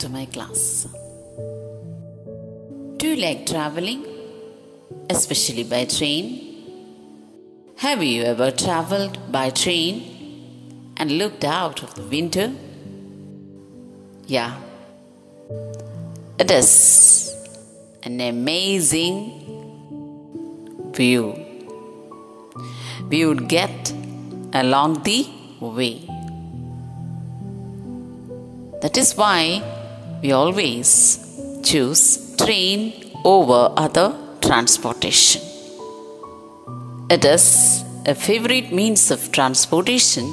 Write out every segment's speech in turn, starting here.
To my class. Do you like traveling, especially by train? Have you ever traveled by train and looked out of the window? Yeah, it is an amazing view we would get along the way. That is why we always choose train over other transportation. It is a favorite means of transportation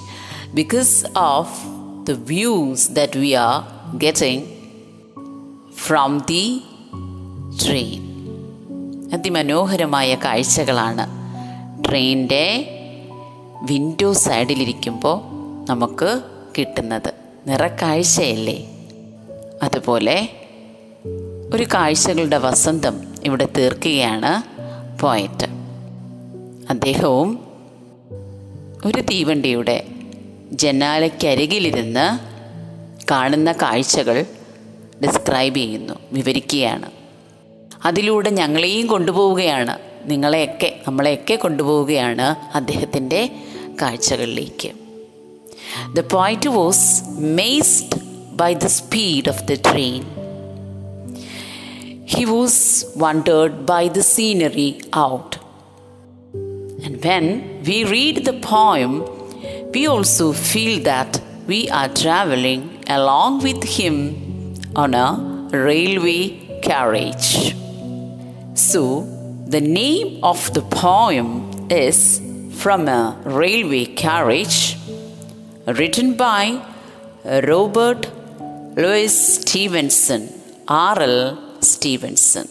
because of the views that we are getting from the train. അതിമനോഹരമായ കാഴ്ചകളാണ് ട്രെയിനിന്റെ window സൈഡിലിരിക്കുമ്പോൾ നമുക്ക് കിട്ടുന്നത് നിറക്കാഴ്ചയല്ലേ അതുപോലെ ഒരു കാഴ്ചകളുടെ വസന്തം ഇവിടെ തീർക്കുകയാണ് പോയറ്റ് അദ്ദേഹവും ഒരു തീവണ്ടിയുടെ ജനാലയ്ക്കരികിലിരുന്ന് കാണുന്ന കാഴ്ചകൾ ഡിസ്ക്രൈബ് ചെയ്യുന്നു വിവരിക്കുകയാണ്. അതിലൂടെ ഞങ്ങളെയും കൊണ്ടുപോവുകയാണ് നിങ്ങളെയൊക്കെ നമ്മളെയൊക്കെ കൊണ്ടുപോവുകയാണ് അദ്ദേഹത്തിന്റെ കാഴ്ചകളിലേക്ക്. The poet was amazed by the speed of the train. He was wondered by the scenery out. And when we read the poem, we also feel that we are traveling along with him on a railway carriage. So, the name of the poem is From a Railway Carriage written by Robert Louis Stevenson, R.L. Stevenson.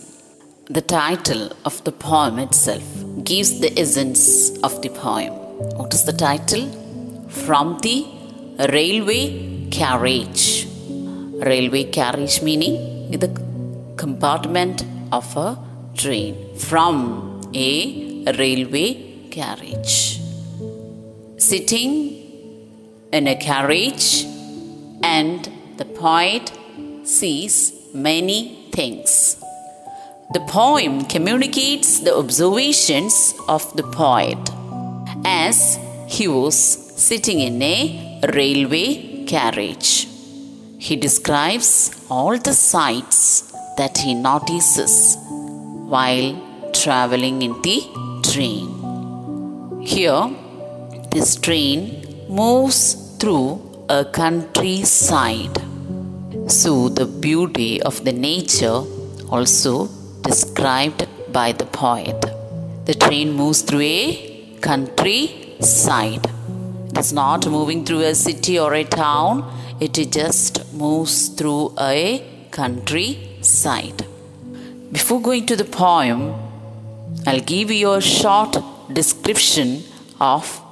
The title of the poem itself gives the essence of the poem. What is the title? From the railway carriage. Railway carriage meaning the compartment of a train. From a railway carriage. Sitting in a carriage, and the poet sees many things. The poem communicates the observations of the poet as he was sitting in a railway carriage. He describes all the sights that he notices while traveling in the train. Here, this train moves through a countryside. So, the beauty of the nature also described by the poet. The train moves through a countryside. It is not moving through a city or a town, it just moves through a countryside. Before going to the poem, I'll give you a short description of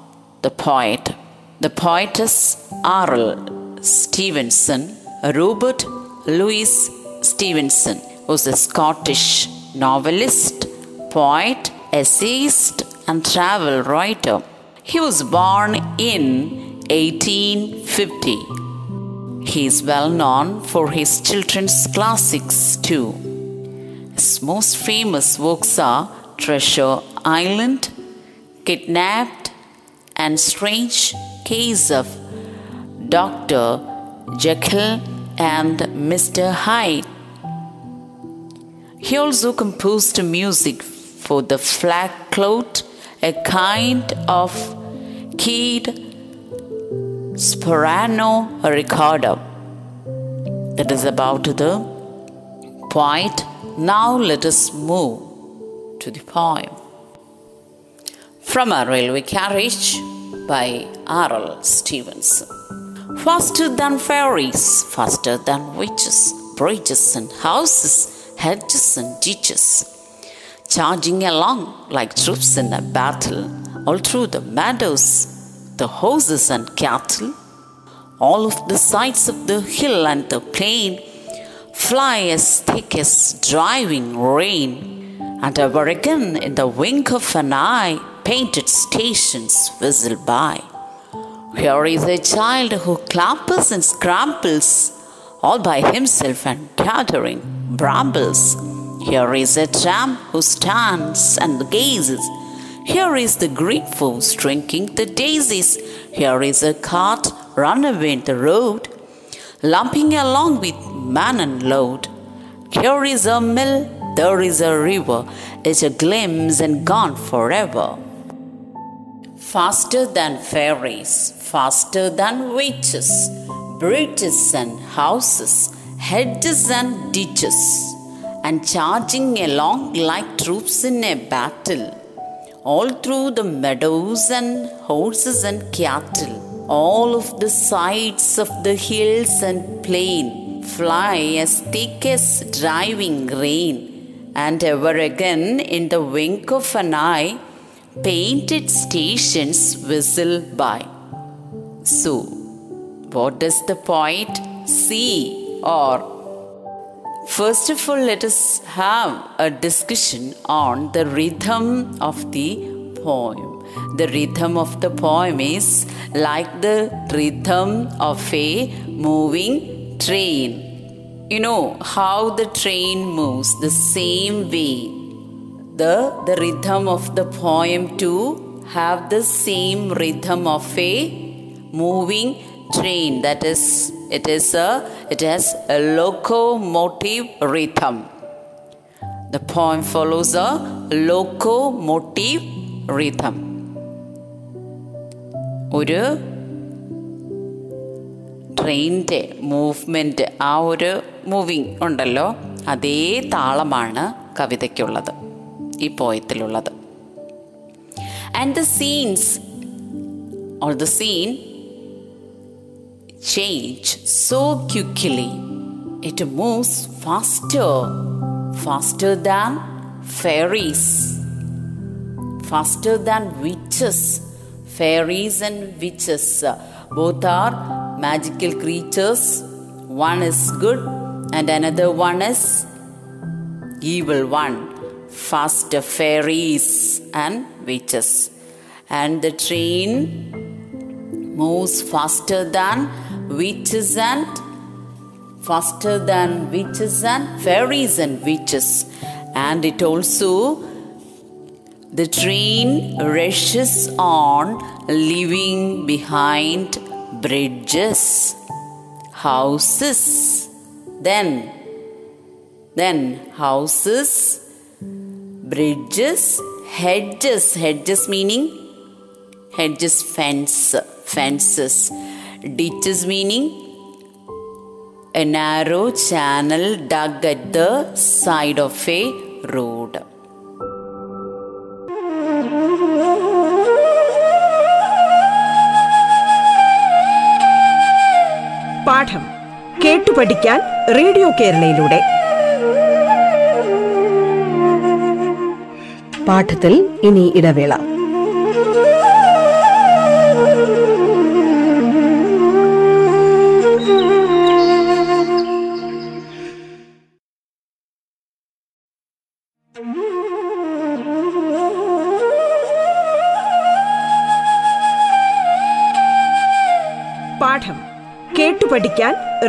the poet. The poetess R.L. Stevenson, Robert Louis Stevenson, was a Scottish novelist, poet, essayist, and travel writer. He was born in 1850. He is well known for his children's classics too. His most famous works are Treasure Island, Kidnapped, and Strange Case of Dr. Jekyll and Mr. Hyde. He also composed music for the flag cloth, a kind of keyed soprano recorder. That is about the point. Now let us move to the poem. From a railway carriage by R.L. Stevenson. Faster than fairies, faster than witches, bridges and houses, hedges and ditches, charging along like troops in a battle, all through the meadows, the horses and cattle, all of the sides of the hill and the plain fly as thick as driving rain, and ever again in the wink of an eye, painted stations whistle by. Here is a child who clappers and scrambles all by himself and gathering brambles. Here is a tramp who stands and gazes. Here is the green fox drinking the daisies. Here is a cart run away in the road, lumping along with man and load. Here is a mill, there is a river, it's a glimpse and gone forever. Faster than fairies, faster than witches, bridges and houses, hedges and ditches, and charging along like troops in a battle, all through the meadows and horses and cattle, all of the sides of the hills and plain fly as thick as driving rain, and ever again in the wink of an eye, painted stations whistle by. So, what does the poet see? Or, first of all, let us have a discussion on the rhythm of the poem. The rhythm of the poem is like the rhythm of a moving train. You know how the train moves the same way the, the rhythm of the poem to have the same rhythm of a moving train that is it is a it has a locomotive rhythm the poem follows a locomotive rhythm ഒരു ട്രെയിനിന്റെ movement ആ ഒരു moving ഉണ്ടല്ലോ അതേ താളമാണ് കവിതയ്ക്കുള്ളത് ഈ പോയത്തിലുള്ളത് and the scenes or the scene change so quickly. It moves faster, faster than fairies, faster than witches. Fairies and witches both are magical creatures. One is good and another one is evil one. Faster fairies and witches. And the train moves faster than witches and faster than witches and fairies and witches. And it also the train rushes on, leaving behind bridges, houses, then, then houses, bridges, hedges, hedges meaning hedges, fence, fences, ditches meaning a narrow channel dug at the side of a road. പാഠം കേട്ടു പഠിക്കാൻ radio കേരളയിലൂടെ പാഠത്തിൽ ഇനി ഇടവേള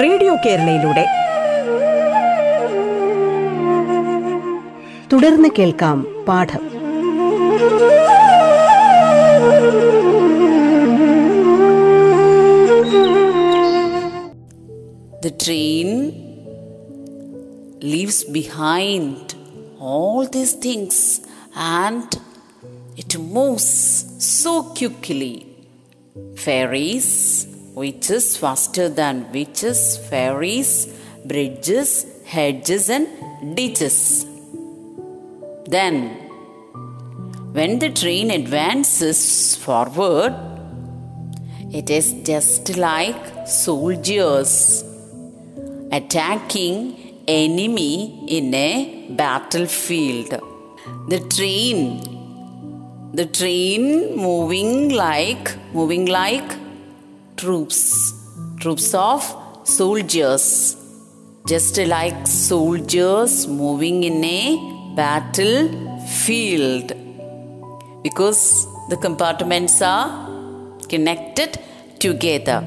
radio കേരളയിലൂടെ. തുടർന്ന് കേൾക്കാം പാഠം. The train leaves behind all these things and it moves so quickly fairies witches faster than witches, fairies, bridges, hedges, and ditches. Then, when the train advances forward, It is just like soldiers attacking enemy in a battlefield. The train, the train moving like moving like troops, troops of soldiers, just like soldiers moving in a battlefield, because the compartments are connected together.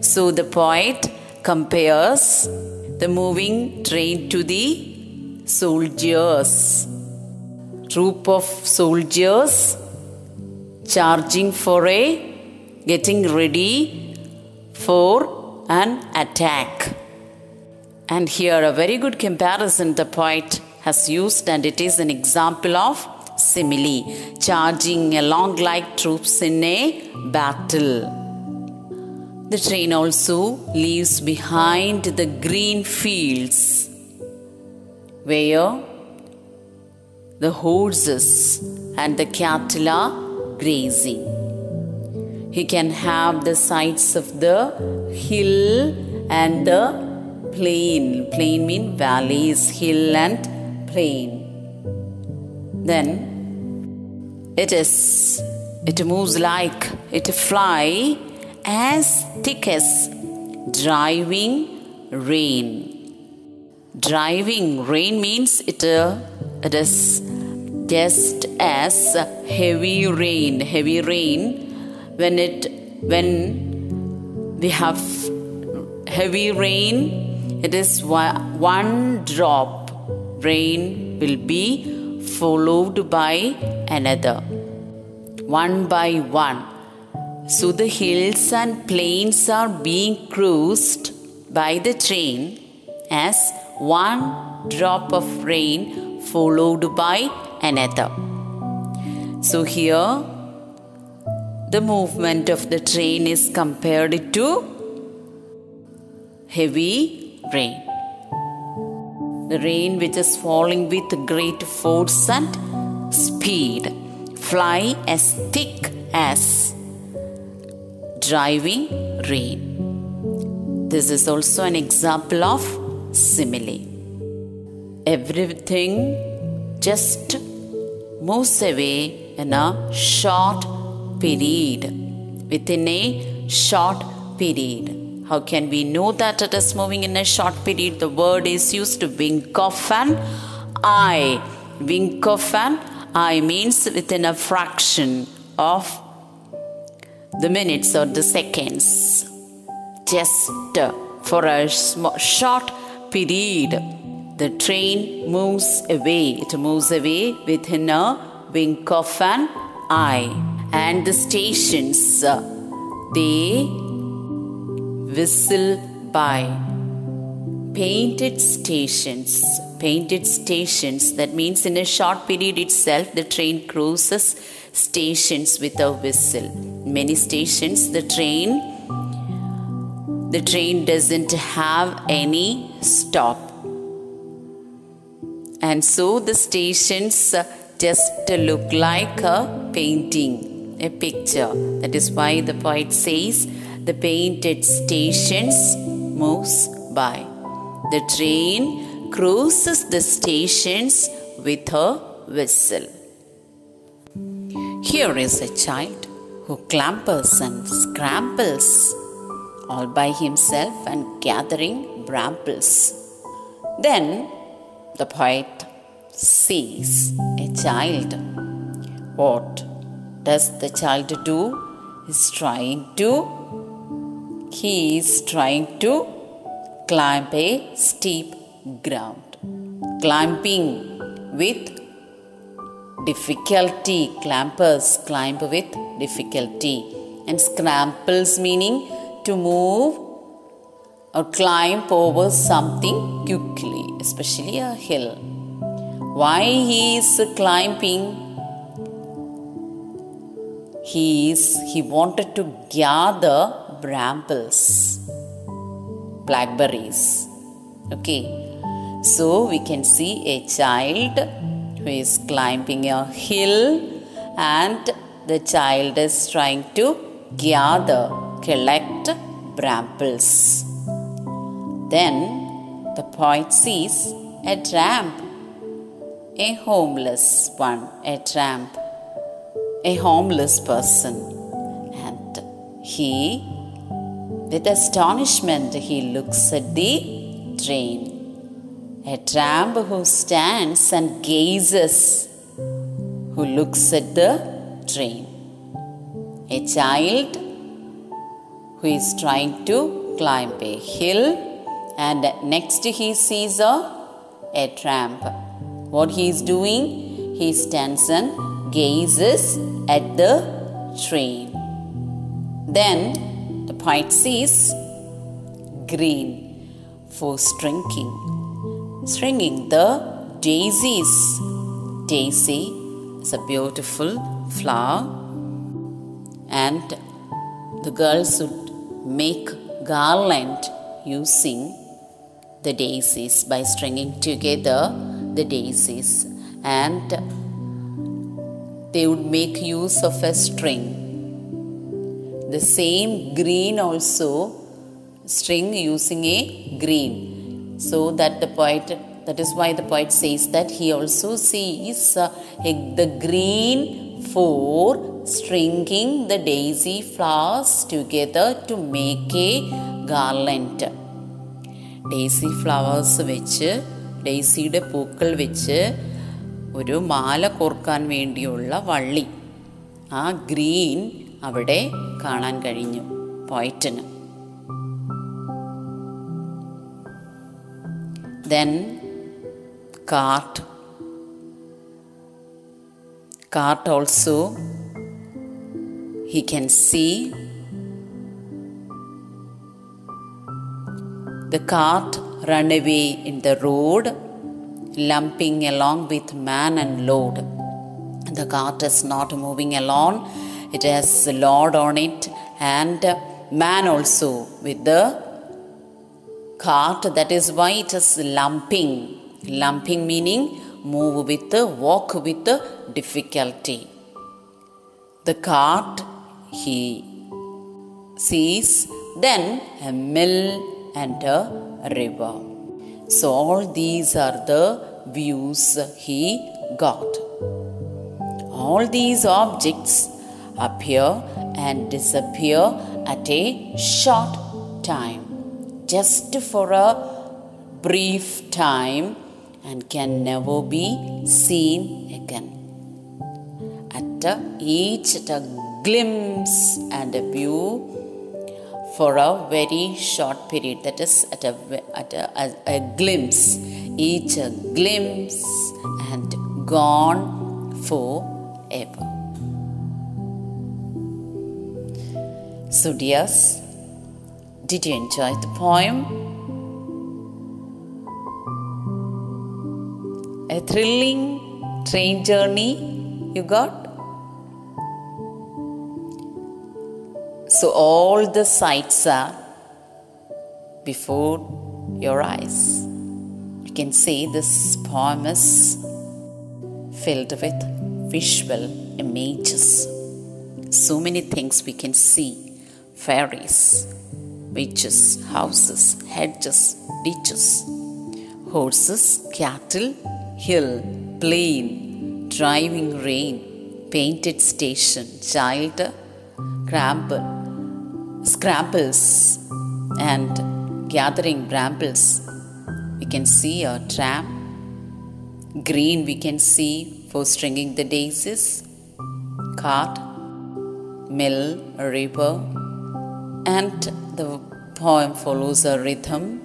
So the poet compares the moving train to the soldiers. Troop of soldiers charging for a getting ready for an attack. And here, a very good comparison the poet has used, and it is an example of simile charging along like troops in a battle. The train also leaves behind the green fields where the horses and the cattle are grazing. He can have the sights of the hill and the plain. Plain mean valleys, hill and plain. Then it is, it moves like it fly as thick as driving rain. Driving rain means it, uh, it is just as heavy rain. Heavy rain when it when we have heavy rain, it is one drop rain will be followed by another, one by one. So the hills and plains are being cruised by the train as one drop of rain followed by another. So here the movement of the train is compared to heavy rain. The rain which is falling with great force and speed, fly as thick as driving rain. This is also an example of simile. Everything just moves away in a short period. Within a short period. How can we know that it is moving in a short period? The word is used to wink of an eye. Wink of an eye means within a fraction of the minutes or the seconds. Just for a short period, the train moves away. It moves away within a wink of an eye. And the stations, uh, they whistle by. Painted stations. Painted stations. That means in a short period itself, the train crosses stations with a whistle. Many stations, the train the train doesn't have any stop. And so the stations uh, just look like a painting, a picture. That is why the poet says the painted stations moves by. The train crosses the stations with a whistle. Here is a child who clambers and scrambles all by himself and gathering brambles. Then the poet sees a child. What does the child do? He's trying to he is trying to climb a steep ground. Climbing with difficulty. Clampers climb with difficulty. And scrambles meaning to move or climb over something quickly, especially a hill. Why he is climbing? He is he wanted to gather brambles, blackberries. Okay, so we can see a child who is climbing a hill, and the child is trying to gather collect brambles. Then the poet sees a tramp, a homeless one, a tramp, a homeless person, and he, with astonishment, he looks at the train. A tramp who stands and gazes, who looks at the train. A child who is trying to climb a hill and next he sees a, a tramp. What he is doing? He stands and gazes at the train. Then the poet sees green for stringing, stringing the daisies. Daisy is a beautiful flower, and the girls would make garland using the daisies by stringing together the daisies and they would make use of a string the same green also string using a green so that the poet that is why the poet says that he also sees uh, a- the green for stringing the daisy flowers together to make a garland daisy flowers വെച്ച് ഡെയ്സിയുടെ പൂക്കൾ വെച്ച് ഒരു മാല കോർക്കാൻ വേണ്ടിയുള്ള വള്ളി. ആ green അവിടെ കാണാൻ കഴിഞ്ഞു. പോയിറ്റിന് then cart cart also he can see the cart run away in the road, lumping along with man and load. The cart is not moving alone, it has load on it, and man also with the cart. That is why it is lumping. Lumping meaning move with walk with difficulty. The cart he sees, then a mill and a river. So, all these are the views he got. All these objects appear and disappear at a short time, just for a brief time, and can never be seen again at each at a glimpse and a view for a very short period that is at a, at a, a, a glimpse each a glimpse and gone forever. So dears did you enjoy the poem? A thrilling train journey you got So all the sights are before your eyes. You can say this poem is filled with visual images. So many things we can see fairies, witches, houses, hedges, ditches, horses, cattle, hill, plain, driving rain, painted station, child, crab, scraples and gathering brambles. We can see a tram. Green we can see for stringing the daisies. Cart, mill, river, and the poem follows a rhythm.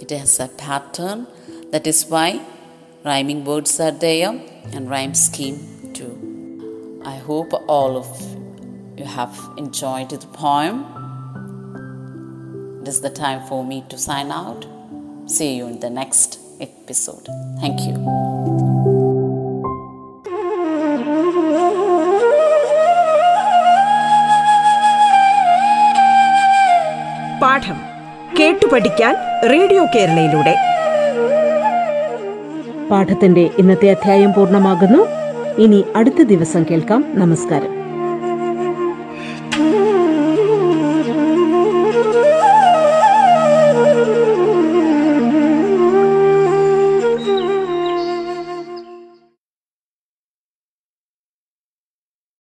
It has a pattern. That is why rhyming words are there and rhyme scheme too. I hope all of you have enjoyed the poem. It is the time for me to sign out. See you in the next episode. Thank you. പാഠം കേട്ടു പഠിക്കാൻ radio കേരളയിലൂടെ പാഠത്തിന്റെ ഇന്നത്തെ അധ്യായം പൂർണമാകുന്നു ഇനി അടുത്ത ദിവസം കേൾക്കാം നമസ്കാരം